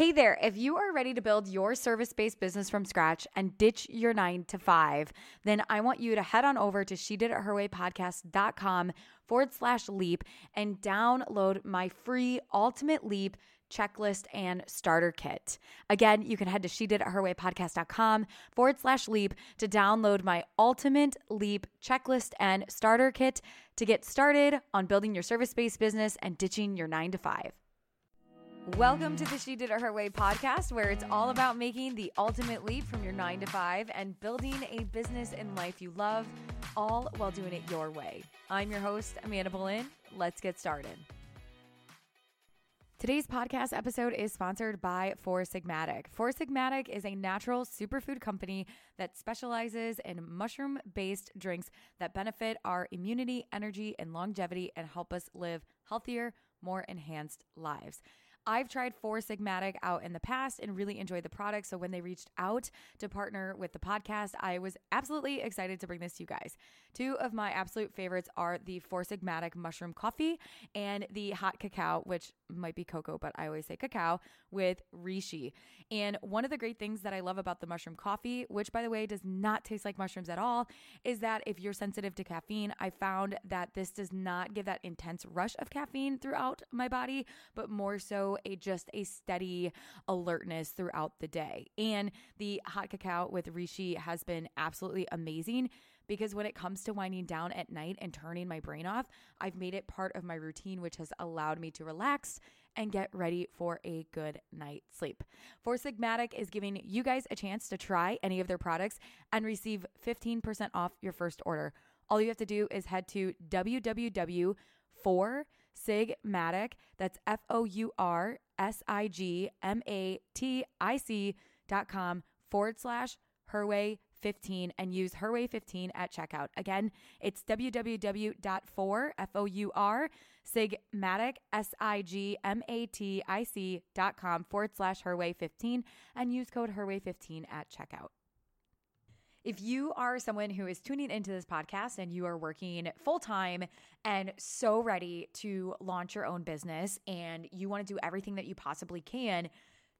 Hey there, if you are ready to build your service based business from scratch and ditch your nine to five, then I want you to head on over to she did it her way podcast.com forward slash leap and download my free ultimate leap checklist and starter kit. Again, you can head to she did it her way podcast.com forward slash leap to download my ultimate leap checklist and starter kit to get started on building your service based business and ditching your nine to five. Welcome to the She Did It Her Way podcast, where it's all about making the ultimate leap from your nine to five and building a business and life you love, all while doing it your way. I'm your host, Amanda Boleyn. Let's get started. Today's podcast episode is sponsored by Four Sigmatic. Four Sigmatic is a natural superfood company that specializes in mushroom based drinks that benefit our immunity, energy, and longevity and help us live healthier, more enhanced lives. I've tried Four Sigmatic out in the past and really enjoyed the product. So when they reached out to partner with the podcast, I was absolutely excited to bring this to you guys. Two of my absolute favorites are the Four Sigmatic mushroom coffee and the hot cacao, which might be cocoa, but I always say cacao with reishi. And one of the great things that I love about the mushroom coffee, which by the way does not taste like mushrooms at all, is that if you're sensitive to caffeine, I found that this does not give that intense rush of caffeine throughout my body, but more so a just a steady alertness throughout the day. And the hot cacao with reishi has been absolutely amazing because when it comes to winding down at night and turning my brain off, I've made it part of my routine, which has allowed me to relax and get ready for a good night's sleep. Four Sigmatic is giving you guys a chance to try any of their products and receive 15% off your first order. All you have to do is head to www.4sigmatic, that's F O U R S I G M A T I C dot com forward slash herway 15 and use herway15 at checkout. Again, it's www.4 F O U R sigmatic S I G M A T I C dot com forward slash herway15 and use code herway15 at checkout. If you are someone who is tuning into this podcast and you are working full time and so ready to launch your own business and you want to do everything that you possibly can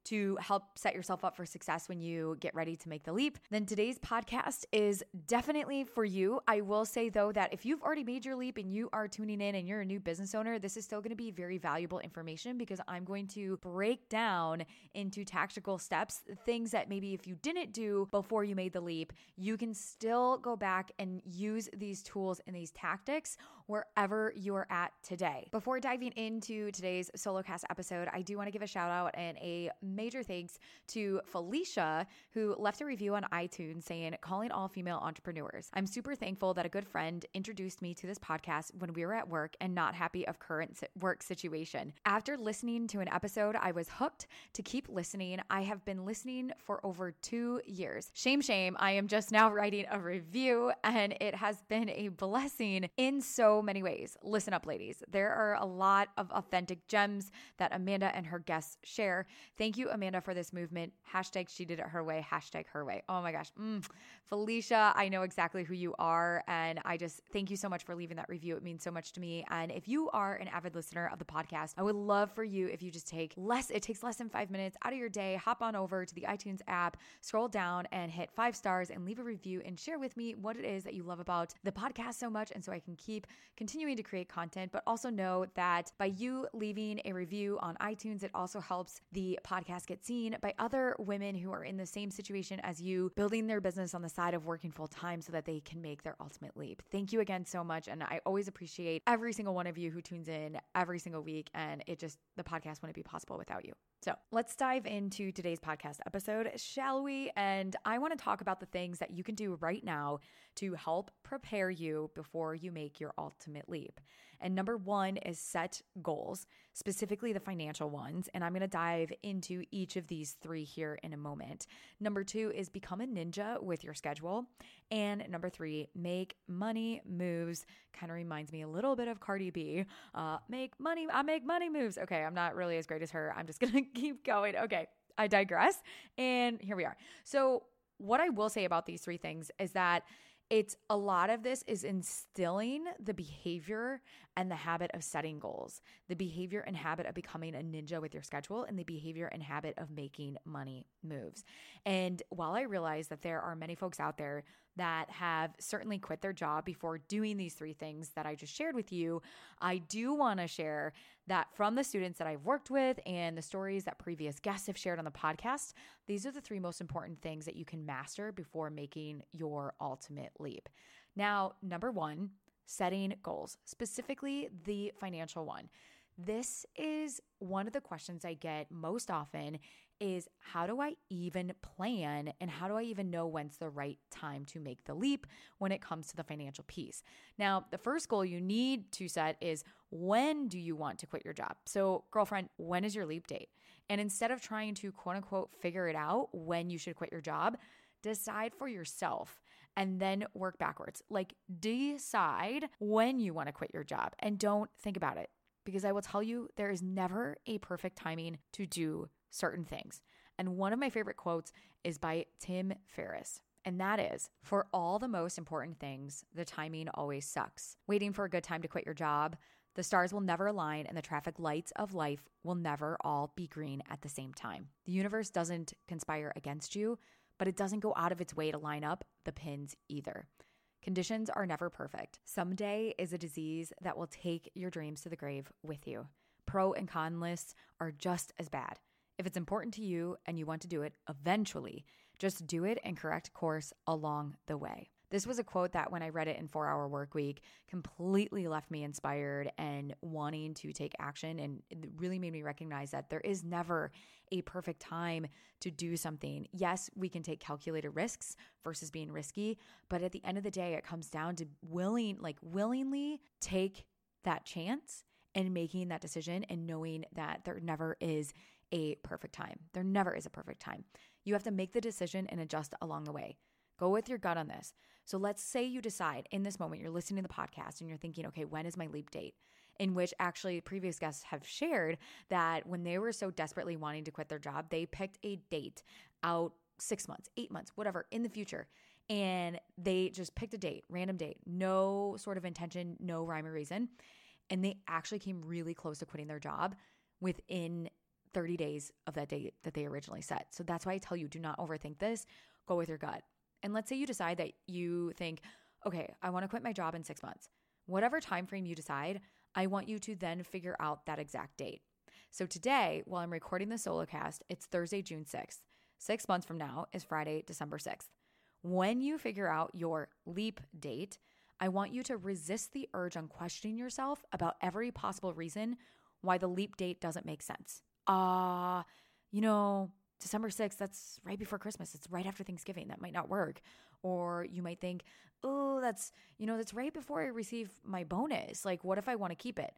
to help set yourself up for success when you get ready to make the leap, then today's podcast is definitely for you. I will say though that if you've already made your leap and you are tuning in and you're a new business owner, this is still going to be very valuable information because I'm going to break down into tactical steps things that maybe if you didn't do before you made the leap, you can still go back and use these tools and these tactics wherever you're at today. Before diving into today's solo cast episode, I do want to give a shout out and a major thanks to Felicia, who left a review on iTunes saying, calling all female entrepreneurs. I'm super thankful that a good friend introduced me to this podcast when we were at work and not happy of current work situation. After listening to an episode, I was hooked to keep listening. I have been listening for over two years. Shame, shame. I am just now writing a review and it has been a blessing in so many ways. Listen up, ladies. There are a lot of authentic gems that Amanda and her guests share. Thank you you, Amanda, for this movement. Hashtag she did it her way. Hashtag her way. Oh my gosh. Mm. Felicia, I know exactly who you are. And I just thank you so much for leaving that review. It means so much to me. And if you are an avid listener of the podcast, I would love for you if you just take less, it takes less than five minutes out of your day, hop on over to the iTunes app, scroll down and hit five stars and leave a review and share with me what it is that you love about the podcast so much. And so I can keep continuing to create content, but also know that by you leaving a review on iTunes, it also helps the podcast podcast get seen by other women who are in the same situation as you, building their business on the side of working full time so that they can make their ultimate leap. Thank you again so much. And I always appreciate every single one of you who tunes in every single week. And it just, the podcast wouldn't be possible without you. So let's dive into today's podcast episode, shall we? And I want to talk about the things that you can do right now to help prepare you before you make your ultimate leap. And number one is set goals, specifically the financial ones. And I'm going to dive into each of these three here in a moment. Number two is become a ninja with your schedule. And number three, make money moves. Kind of reminds me a little bit of Cardi B. Uh, make money, I make money moves. Okay, I'm not really as great as her. I'm just going to keep going. Okay, I digress. And here we are. So, what I will say about these three things is that it's a lot of this is instilling the behavior and the habit of setting goals, the behavior and habit of becoming a ninja with your schedule, and the behavior and habit of making money moves. And while I realize that there are many folks out there that have certainly quit their job before doing these three things that I just shared with you, I do want to share that from the students that I've worked with and the stories that previous guests have shared on the podcast, these are the three most important things that you can master before making your ultimate leap. Now, number one, setting goals, specifically the financial one. This is one of the questions I get most often is how do I even plan and how do I even know when's the right time to make the leap when it comes to the financial piece? Now, the first goal you need to set is when do you want to quit your job? So, girlfriend, when is your leap date? And instead of trying to quote unquote figure it out when you should quit your job, decide for yourself and then work backwards. Like, decide when you want to quit your job and don't think about it because I will tell you, there is never a perfect timing to do certain things. And one of my favorite quotes is by Tim Ferriss. And that is for all the most important things, the timing always sucks. Waiting for a good time to quit your job, the stars will never align and the traffic lights of life will never all be green at the same time. The universe doesn't conspire against you, but it doesn't go out of its way to line up the pins either. Conditions are never perfect. Someday is a disease that will take your dreams to the grave with you. Pro and con lists are just as bad. If it's important to you and you want to do it eventually, just do it and correct course along the way. This was a quote that when I read it in 4 Hour Work Week completely left me inspired and wanting to take action and it really made me recognize that there is never a perfect time to do something. Yes, we can take calculated risks versus being risky, but at the end of the day it comes down to willing like willingly take that chance and making that decision and knowing that there never is a perfect time. There never is a perfect time. You have to make the decision and adjust along the way. Go with your gut on this. So let's say you decide in this moment, you're listening to the podcast and you're thinking, okay, when is my leap date? In which actually previous guests have shared that when they were so desperately wanting to quit their job, they picked a date out six months, eight months, whatever, in the future. And they just picked a date, random date, no sort of intention, no rhyme or reason. And they actually came really close to quitting their job within 30 days of that date that they originally set. So that's why I tell you do not overthink this. Go with your gut. And let's say you decide that you think, okay, I want to quit my job in 6 months. Whatever time frame you decide, I want you to then figure out that exact date. So today, while I'm recording the solo cast, it's Thursday, June 6th. 6 months from now is Friday, December 6th. When you figure out your leap date, I want you to resist the urge on questioning yourself about every possible reason why the leap date doesn't make sense. Uh, you know, December 6th, that's right before Christmas. It's right after Thanksgiving. That might not work. Or you might think, oh, that's, you know, that's right before I receive my bonus. Like, what if I want to keep it?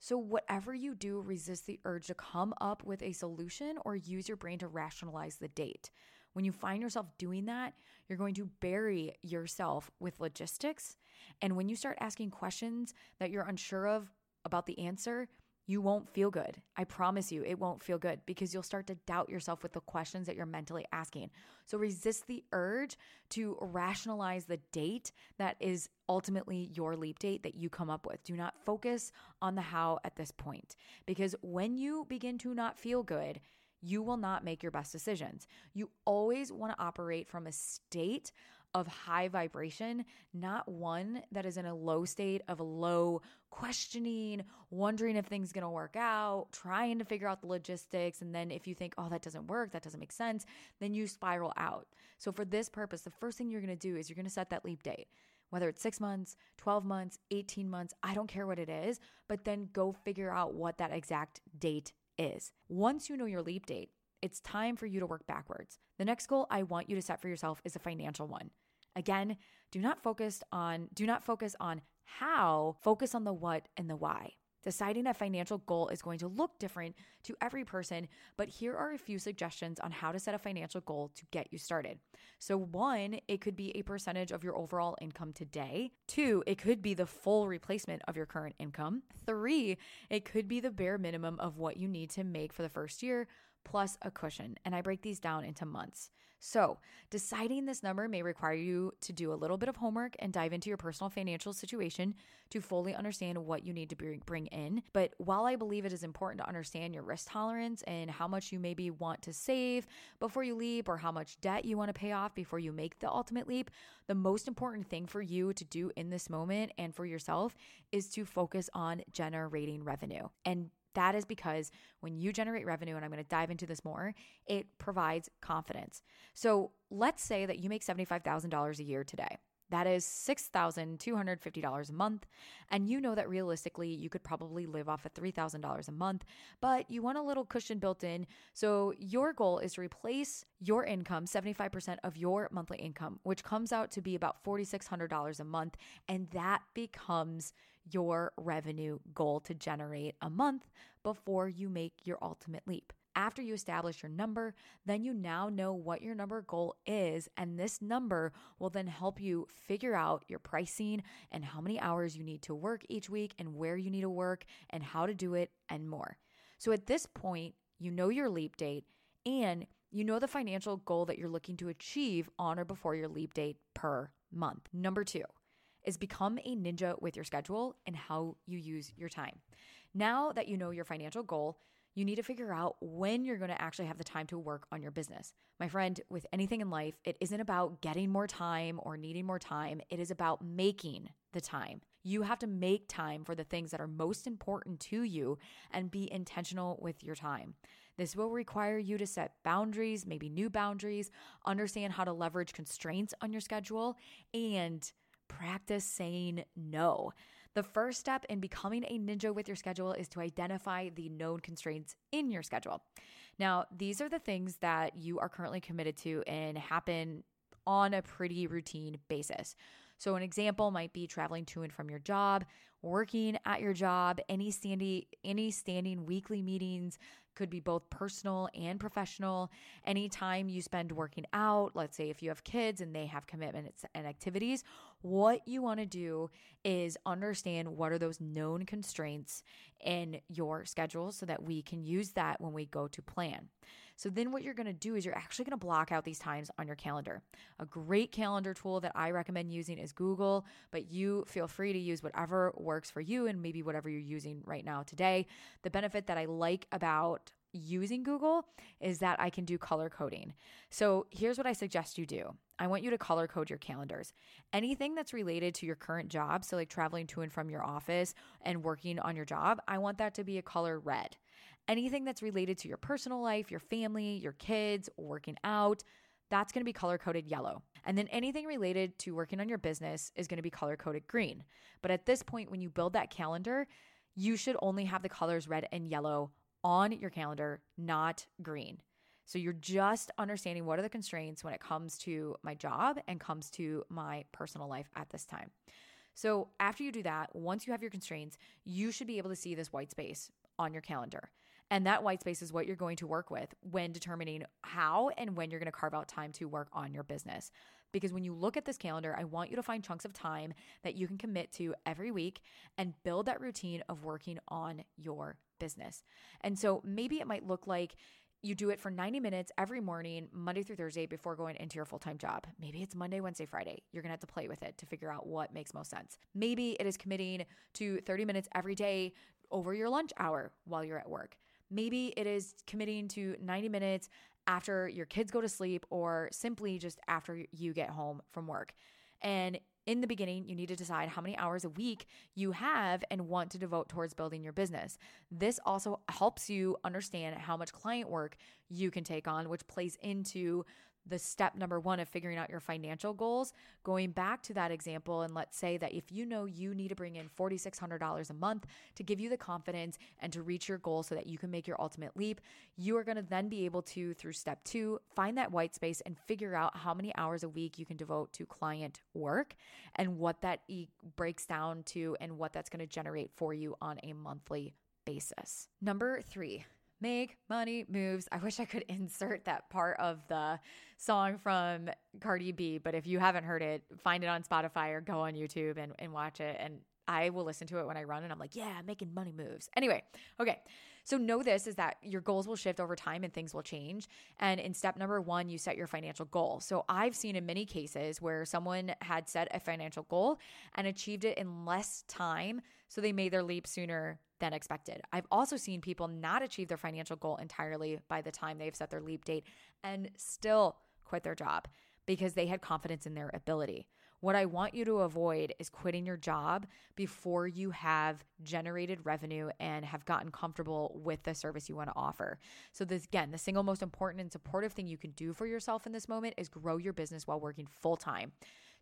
So, whatever you do, resist the urge to come up with a solution or use your brain to rationalize the date. When you find yourself doing that, you're going to bury yourself with logistics. And when you start asking questions that you're unsure of about the answer, you won't feel good. I promise you, it won't feel good because you'll start to doubt yourself with the questions that you're mentally asking. So resist the urge to rationalize the date that is ultimately your leap date that you come up with. Do not focus on the how at this point because when you begin to not feel good, you will not make your best decisions. You always want to operate from a state of high vibration, not one that is in a low state of low questioning, wondering if things going to work out, trying to figure out the logistics and then if you think, "Oh, that doesn't work, that doesn't make sense," then you spiral out. So for this purpose, the first thing you're going to do is you're going to set that leap date whether it's six months, 12 months, 18 months, I don't care what it is, but then go figure out what that exact date is. Once you know your leap date, it's time for you to work backwards. The next goal I want you to set for yourself is a financial one. Again, do not focus on do not focus on how, focus on the what and the why. Deciding a financial goal is going to look different to every person, but here are a few suggestions on how to set a financial goal to get you started. So, one, it could be a percentage of your overall income today. Two, it could be the full replacement of your current income. Three, it could be the bare minimum of what you need to make for the first year. Plus a cushion. And I break these down into months. So, deciding this number may require you to do a little bit of homework and dive into your personal financial situation to fully understand what you need to bring in. But while I believe it is important to understand your risk tolerance and how much you maybe want to save before you leap or how much debt you want to pay off before you make the ultimate leap, the most important thing for you to do in this moment and for yourself is to focus on generating revenue and that is because when you generate revenue, and I'm going to dive into this more, it provides confidence. So let's say that you make $75,000 a year today. That is $6,250 a month. And you know that realistically, you could probably live off of $3,000 a month, but you want a little cushion built in. So your goal is to replace your income, 75% of your monthly income, which comes out to be about $4,600 a month. And that becomes your revenue goal to generate a month before you make your ultimate leap. After you establish your number, then you now know what your number goal is. And this number will then help you figure out your pricing and how many hours you need to work each week and where you need to work and how to do it and more. So at this point, you know your leap date and you know the financial goal that you're looking to achieve on or before your leap date per month. Number two is become a ninja with your schedule and how you use your time. Now that you know your financial goal, you need to figure out when you're going to actually have the time to work on your business. My friend, with anything in life, it isn't about getting more time or needing more time. It is about making the time. You have to make time for the things that are most important to you and be intentional with your time. This will require you to set boundaries, maybe new boundaries, understand how to leverage constraints on your schedule, and practice saying no. The first step in becoming a ninja with your schedule is to identify the known constraints in your schedule. Now, these are the things that you are currently committed to and happen on a pretty routine basis. So, an example might be traveling to and from your job, working at your job, any standing any standing weekly meetings, could be both personal and professional. Any time you spend working out, let's say if you have kids and they have commitments and activities, what you want to do is understand what are those known constraints in your schedule so that we can use that when we go to plan. So then what you're going to do is you're actually going to block out these times on your calendar. A great calendar tool that I recommend using is Google, but you feel free to use whatever works for you and maybe whatever you're using right now today. The benefit that I like about using Google is that I can do color coding. So here's what I suggest you do. I want you to color code your calendars. Anything that's related to your current job, so like traveling to and from your office and working on your job, I want that to be a color red. Anything that's related to your personal life, your family, your kids, working out, that's going to be color coded yellow. And then anything related to working on your business is going to be color coded green. But at this point, when you build that calendar, you should only have the colors red and yellow on your calendar, not green. So you're just understanding what are the constraints when it comes to my job and comes to my personal life at this time. So after you do that, once you have your constraints, you should be able to see this white space on your calendar. And that white space is what you're going to work with when determining how and when you're going to carve out time to work on your business. Because when you look at this calendar, I want you to find chunks of time that you can commit to every week and build that routine of working on your business. And so maybe it might look like you do it for 90 minutes every morning, Monday through Thursday, before going into your full time job. Maybe it's Monday, Wednesday, Friday. You're gonna have to play with it to figure out what makes most sense. Maybe it is committing to 30 minutes every day over your lunch hour while you're at work. Maybe it is committing to 90 minutes after your kids go to sleep or simply just after you get home from work. And in the beginning, you need to decide how many hours a week you have and want to devote towards building your business. This also helps you understand how much client work you can take on, which plays into the step number one of figuring out your financial goals, going back to that example, and let's say that if you know you need to bring in $4,600 a month to give you the confidence and to reach your goal so that you can make your ultimate leap, you are going to then be able to, through step two, find that white space and figure out how many hours a week you can devote to client work and what that e- breaks down to and what that's going to generate for you on a monthly basis. Number three, make money moves. I wish I could insert that part of the song from Cardi B, but if you haven't heard it, find it on Spotify or go on YouTube and, and watch it. And I will listen to it when I run and I'm like, yeah, I'm making money moves. Anyway, okay. So know this is that your goals will shift over time and things will change. And in step number one, you set your financial goal. So I've seen in many cases where someone had set a financial goal and achieved it in less time. So they made their leap sooner than expected. I've also seen people not achieve their financial goal entirely by the time they've set their leap date and still quit their job because they had confidence in their ability. What I want you to avoid is quitting your job before you have generated revenue and have gotten comfortable with the service you want to offer. So, this again, the single most important and supportive thing you can do for yourself in this moment is grow your business while working full time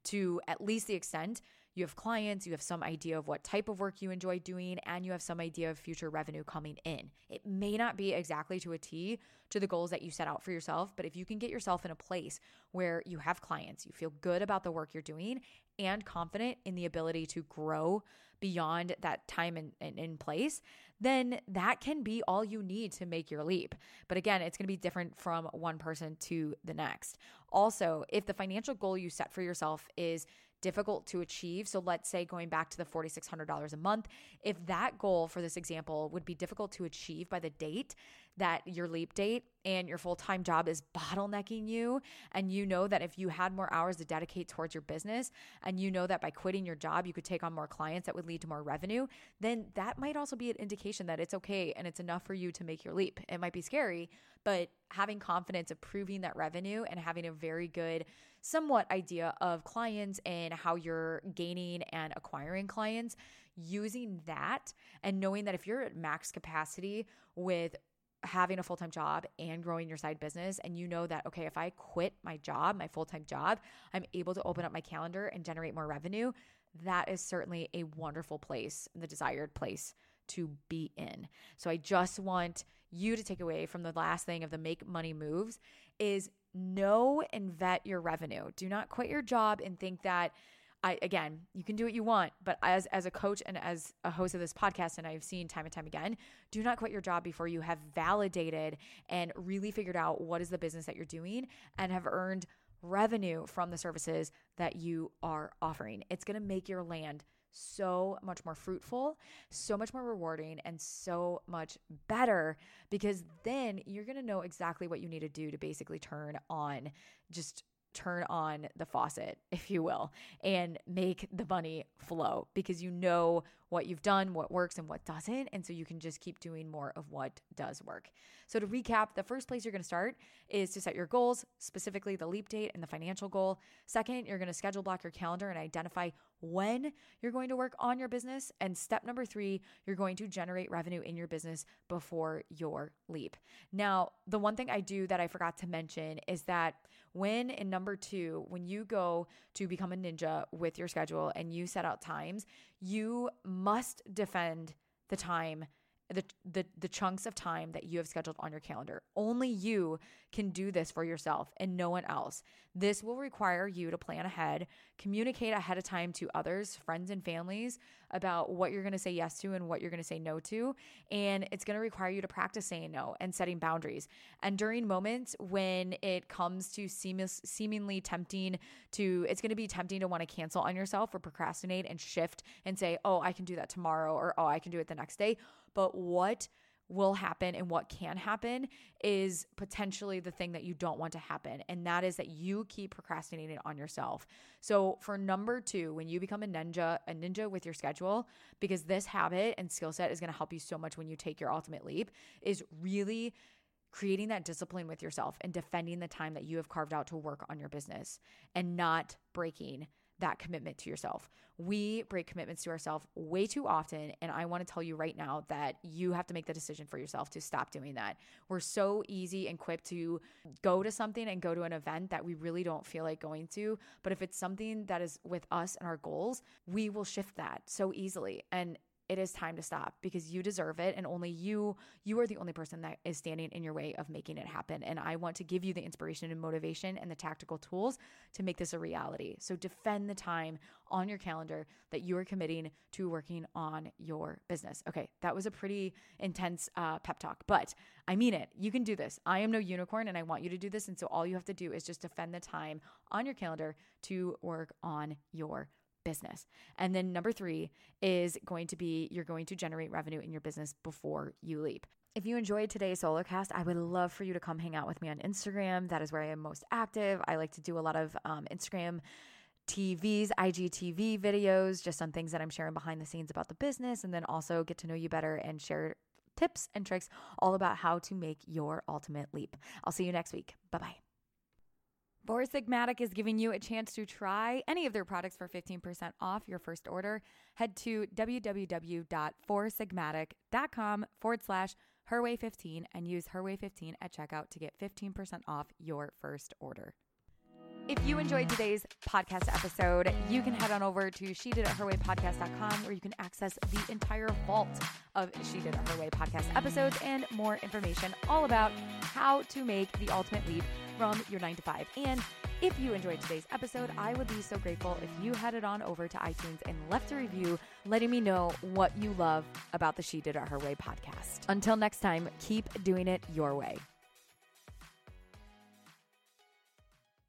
to at least the extent you have clients, you have some idea of what type of work you enjoy doing, and you have some idea of future revenue coming in. It may not be exactly to a T to the goals that you set out for yourself, but if you can get yourself in a place where you have clients, you feel good about the work you're doing, and confident in the ability to grow beyond that time in, in, in place, then that can be all you need to make your leap. But again, it's going to be different from one person to the next. Also, if the financial goal you set for yourself is difficult to achieve. So let's say going back to the $4,600 a month, if that goal for this example would be difficult to achieve by the date that your leap date and your full time job is bottlenecking you, and you know that if you had more hours to dedicate towards your business, and you know that by quitting your job, you could take on more clients that would lead to more revenue, then that might also be an indication that it's okay and it's enough for you to make your leap. It might be scary, but having confidence of proving that revenue and having a very good somewhat idea of clients and how you're gaining and acquiring clients, using that and knowing that if you're at max capacity with having a full time job and growing your side business, and you know that, okay, if I quit my job, my full time job, I'm able to open up my calendar and generate more revenue, that is certainly a wonderful place, the desired place to be in. So I just want you to take away from the last thing of the make money moves is know and vet your revenue. Do not quit your job and think that I again, you can do what you want, but as as a coach and as a host of this podcast and I've seen time and time again, do not quit your job before you have validated and really figured out what is the business that you're doing and have earned revenue from the services that you are offering. It's going to make your land so much more fruitful, so much more rewarding, and so much better because then you're going to know exactly what you need to do to basically turn on just turn on the faucet, if you will, and make the money flow because you know what you've done, what works, and what doesn't. And so you can just keep doing more of what does work. So, to recap, the first place you're going to start is to set your goals, specifically the leap date and the financial goal. Second, you're going to schedule block your calendar and identify when you're going to work on your business. And step number three, you're going to generate revenue in your business before your leap. Now, the one thing I do that I forgot to mention is that when in number two, when you go to become a ninja with your schedule and you set out times, you must defend the time the, the the chunks of time that you have scheduled on your calendar. Only you can do this for yourself and no one else. This will require you to plan ahead, communicate ahead of time to others, friends and families about what you're going to say yes to and what you're going to say no to, and it's going to require you to practice saying no and setting boundaries. And during moments when it comes to seamless, seemingly tempting to it's going to be tempting to want to cancel on yourself or procrastinate and shift and say, "Oh, I can do that tomorrow," or "Oh, I can do it the next day." But what will happen and what can happen is potentially the thing that you don't want to happen. And that is that you keep procrastinating on yourself. So for number two, when you become a ninja, a ninja with your schedule, because this habit and skill set is going to help you so much when you take your ultimate leap, is really creating that discipline with yourself and defending the time that you have carved out to work on your business and not breaking that commitment to yourself. We break commitments to ourselves way too often. And I want to tell you right now that you have to make the decision for yourself to stop doing that. We're so easy and quick to go to something and go to an event that we really don't feel like going to. But if it's something that is with us and our goals, we will shift that so easily. And it is time to stop because you deserve it and only you you are the only person that is standing in your way of making it happen and I want to give you the inspiration and motivation and the tactical tools to make this a reality. So defend the time on your calendar that you are committing to working on your business. Okay, that was a pretty intense uh, pep talk, but I mean it. You can do this. I am no unicorn and I want you to do this and so all you have to do is just defend the time on your calendar to work on your business. And then number three is going to be you're going to generate revenue in your business before you leap. If you enjoyed today's solo cast, I would love for you to come hang out with me on Instagram. That is where I am most active. I like to do a lot of um, Instagram TVs, IGTV videos, just on things that I'm sharing behind the scenes about the business, and then also get to know you better and share tips and tricks all about how to make your ultimate leap. I'll see you next week. Bye bye. Four Sigmatic is giving you a chance to try any of their products for 15% off your first order. Head to www.foursigmatic.com forward slash herway15 and use herway15 at checkout to get 15% off your first order. If you enjoyed today's podcast episode, you can head on over to she did it her way podcast.com where you can access the entire vault of She Did It Her Way podcast episodes and more information all about how to make the ultimate leap from your nine to five. And if you enjoyed today's episode, I would be so grateful if you headed on over to iTunes and left a review letting me know what you love about the She Did It Her Way podcast. Until next time, keep doing it your way.